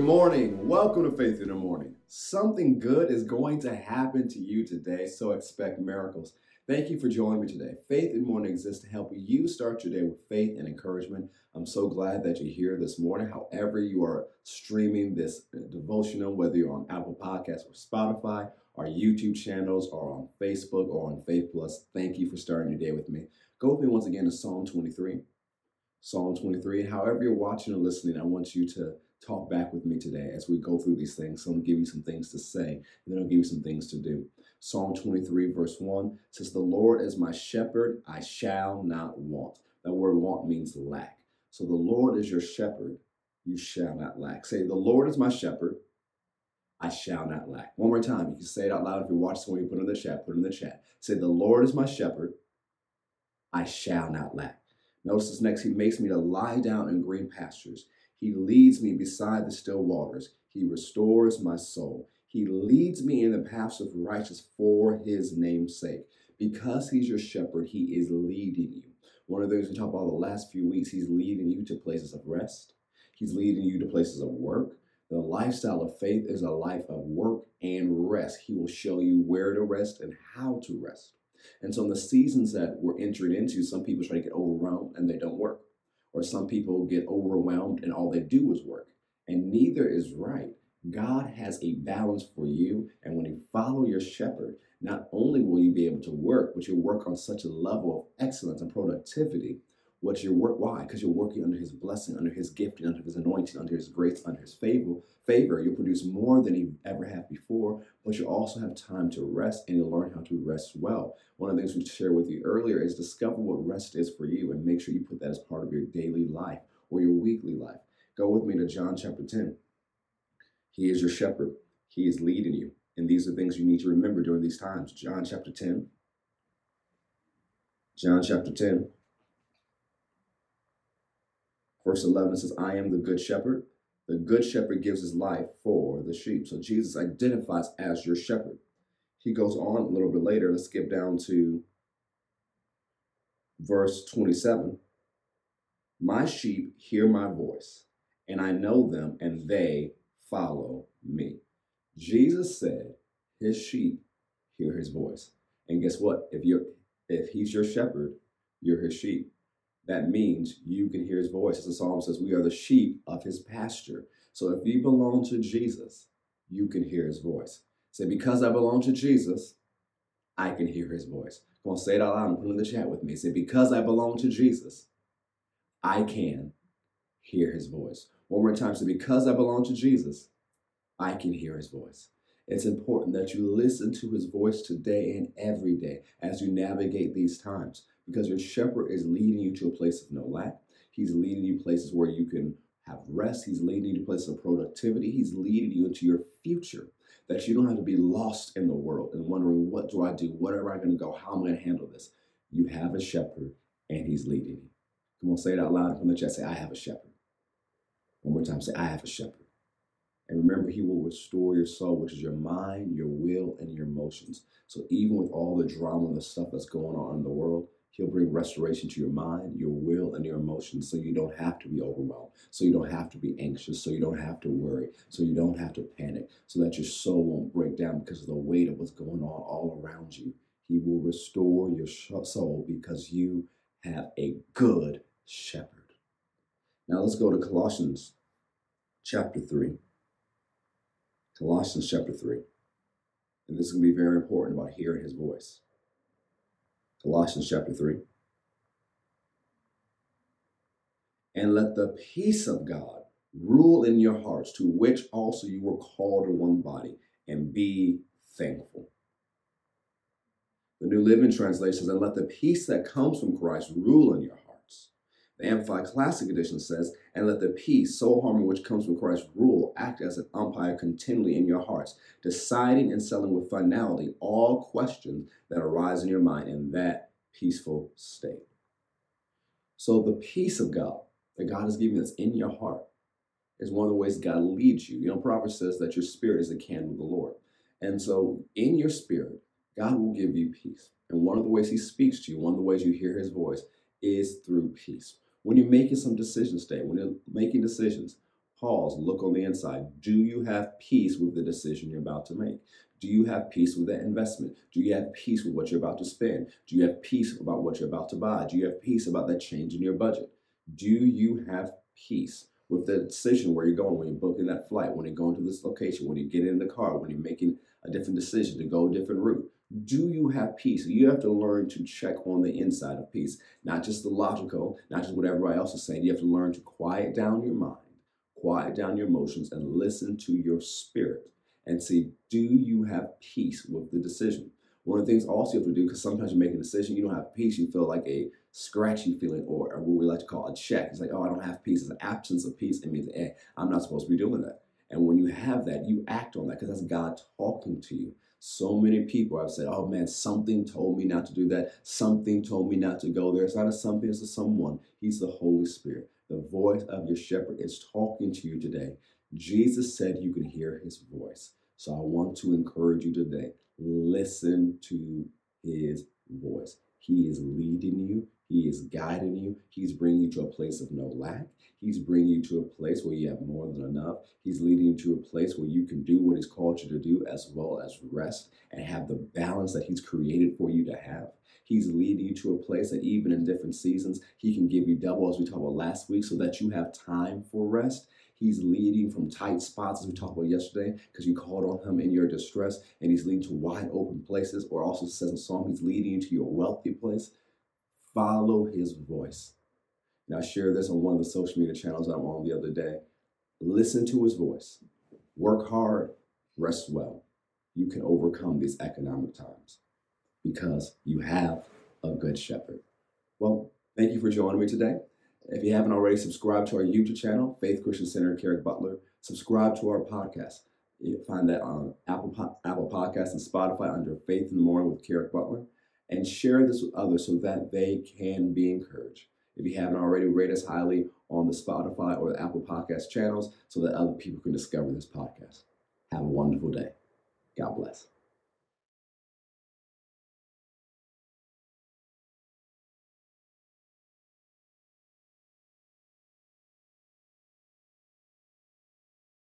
Good morning. Welcome to Faith in the Morning. Something good is going to happen to you today, so expect miracles. Thank you for joining me today. Faith in the Morning exists to help you start your day with faith and encouragement. I'm so glad that you're here this morning. However, you are streaming this devotional, whether you're on Apple Podcasts or Spotify, our YouTube channels, or on Facebook or on Faith Plus, thank you for starting your day with me. Go with me once again to Psalm 23. Psalm 23. However, you're watching or listening, I want you to talk back with me today as we go through these things. So I'm going to give you some things to say, and then I'll give you some things to do. Psalm 23, verse 1 says, The Lord is my shepherd, I shall not want. That word want means lack. So the Lord is your shepherd, you shall not lack. Say, The Lord is my shepherd, I shall not lack. One more time. You can say it out loud if you're watching someone, you put it in the chat, put it in the chat. Say, The Lord is my shepherd, I shall not lack. Notice this next, he makes me to lie down in green pastures. He leads me beside the still waters. He restores my soul. He leads me in the paths of righteousness for his name's sake. Because he's your shepherd, he is leading you. One of the things we talked about the last few weeks, he's leading you to places of rest. He's leading you to places of work. The lifestyle of faith is a life of work and rest. He will show you where to rest and how to rest. And so, in the seasons that we're entering into, some people try to get overwhelmed and they don't work. Or some people get overwhelmed and all they do is work. And neither is right. God has a balance for you. And when you follow your shepherd, not only will you be able to work, but you'll work on such a level of excellence and productivity What's your work? Why? Because you're working under his blessing, under his gifting, under his anointing, under his grace, under his favor. Favor. You'll produce more than you ever have before, but you also have time to rest and you'll learn how to rest well. One of the things we shared with you earlier is discover what rest is for you and make sure you put that as part of your daily life or your weekly life. Go with me to John chapter 10. He is your shepherd. He is leading you. And these are things you need to remember during these times. John chapter 10. John chapter 10. Verse 11 says, I am the good shepherd. The good shepherd gives his life for the sheep. So Jesus identifies as your shepherd. He goes on a little bit later. Let's skip down to verse 27. My sheep hear my voice, and I know them, and they follow me. Jesus said his sheep hear his voice. And guess what? If you're if he's your shepherd, you're his sheep that means you can hear his voice. As the psalm says, we are the sheep of his pasture. So if you belong to Jesus, you can hear his voice. Say, because I belong to Jesus, I can hear his voice. Come on, say it out loud and put it in the chat with me. Say, because I belong to Jesus, I can hear his voice. One more time. Say, because I belong to Jesus, I can hear his voice. It's important that you listen to his voice today and every day as you navigate these times because your shepherd is leading you to a place of no lack. He's leading you places where you can have rest. He's leading you to places of productivity. He's leading you into your future that you don't have to be lost in the world and wondering, what do I do? Where am I going to go? How am I going to handle this? You have a shepherd and he's leading you. Come on, say it out loud from the chat. Say, I have a shepherd. One more time, say, I have a shepherd. And remember, he will restore your soul, which is your mind, your will, and your emotions. So even with all the drama and the stuff that's going on in the world, He'll bring restoration to your mind, your will, and your emotions so you don't have to be overwhelmed, so you don't have to be anxious, so you don't have to worry, so you don't have to panic, so that your soul won't break down because of the weight of what's going on all around you. He will restore your soul because you have a good shepherd. Now let's go to Colossians chapter 3. Colossians chapter 3. And this is going to be very important about hearing his voice. Colossians chapter 3. And let the peace of God rule in your hearts, to which also you were called in one body, and be thankful. The New Living Translation says, And let the peace that comes from Christ rule in your the Amplified Classic Edition says, And let the peace, soul harmony which comes from Christ's rule act as an umpire continually in your hearts, deciding and settling with finality all questions that arise in your mind in that peaceful state. So the peace of God that God has given us in your heart is one of the ways God leads you. You know, Proverbs says that your spirit is the candle of the Lord. And so in your spirit, God will give you peace. And one of the ways he speaks to you, one of the ways you hear his voice, is through peace when you're making some decisions today, when you're making decisions, Pause, look on the inside. Do you have peace with the decision you're about to make? Do you have peace with that investment? Do you have peace with what you're about to spend? Do you have peace about what you're about to buy? Do you have peace about that change in your budget? Do you have peace with the decision where you're going when you're booking that flight, when you're going to this location, when you get in the car, when you're making a different decision to go a different route? Do you have peace? You have to learn to check on the inside of peace, not just the logical, not just what everybody else is saying. You have to learn to quiet down your mind, quiet down your emotions, and listen to your spirit and see, do you have peace with the decision? One of the things also you have to do, because sometimes you make a decision, you don't have peace, you feel like a scratchy feeling or, what we like to call a check. It's like, oh, I don't have peace. It's an absence of peace. It means, eh, I'm not supposed to be doing that. And when you have that, you act on that because that's God talking to you. So many people I've said, oh man, something told me not to do that. Something told me not to go there. It's not a something, it's a someone. He's the Holy Spirit. The voice of your shepherd is talking to you today. Jesus said you can hear his voice. So I want to encourage you today listen to his voice. He is leading you, he is guiding you, he's bringing you to a place of no lack. He's bringing you to a place where you have more than enough. He's leading you to a place where you can do what He's called you to do, as well as rest and have the balance that He's created for you to have. He's leading you to a place that even in different seasons, He can give you double, as we talked about last week, so that you have time for rest. He's leading from tight spots, as we talked about yesterday, because you called on him in your distress, and he's leading to wide open places, or also says in Psalm, he's leading you to your wealthy place. Follow his voice. And I shared this on one of the social media channels I'm on the other day. Listen to his voice. Work hard, rest well. You can overcome these economic times because you have a good shepherd. Well, thank you for joining me today. If you haven't already, subscribe to our YouTube channel, Faith Christian Center Carrick Butler. Subscribe to our podcast. You find that on Apple Apple Podcasts and Spotify under Faith in the Morning with Carrick Butler. And share this with others so that they can be encouraged. If you haven't already, rate us highly on the Spotify or the Apple Podcast channels so that other people can discover this podcast. Have a wonderful day. God bless.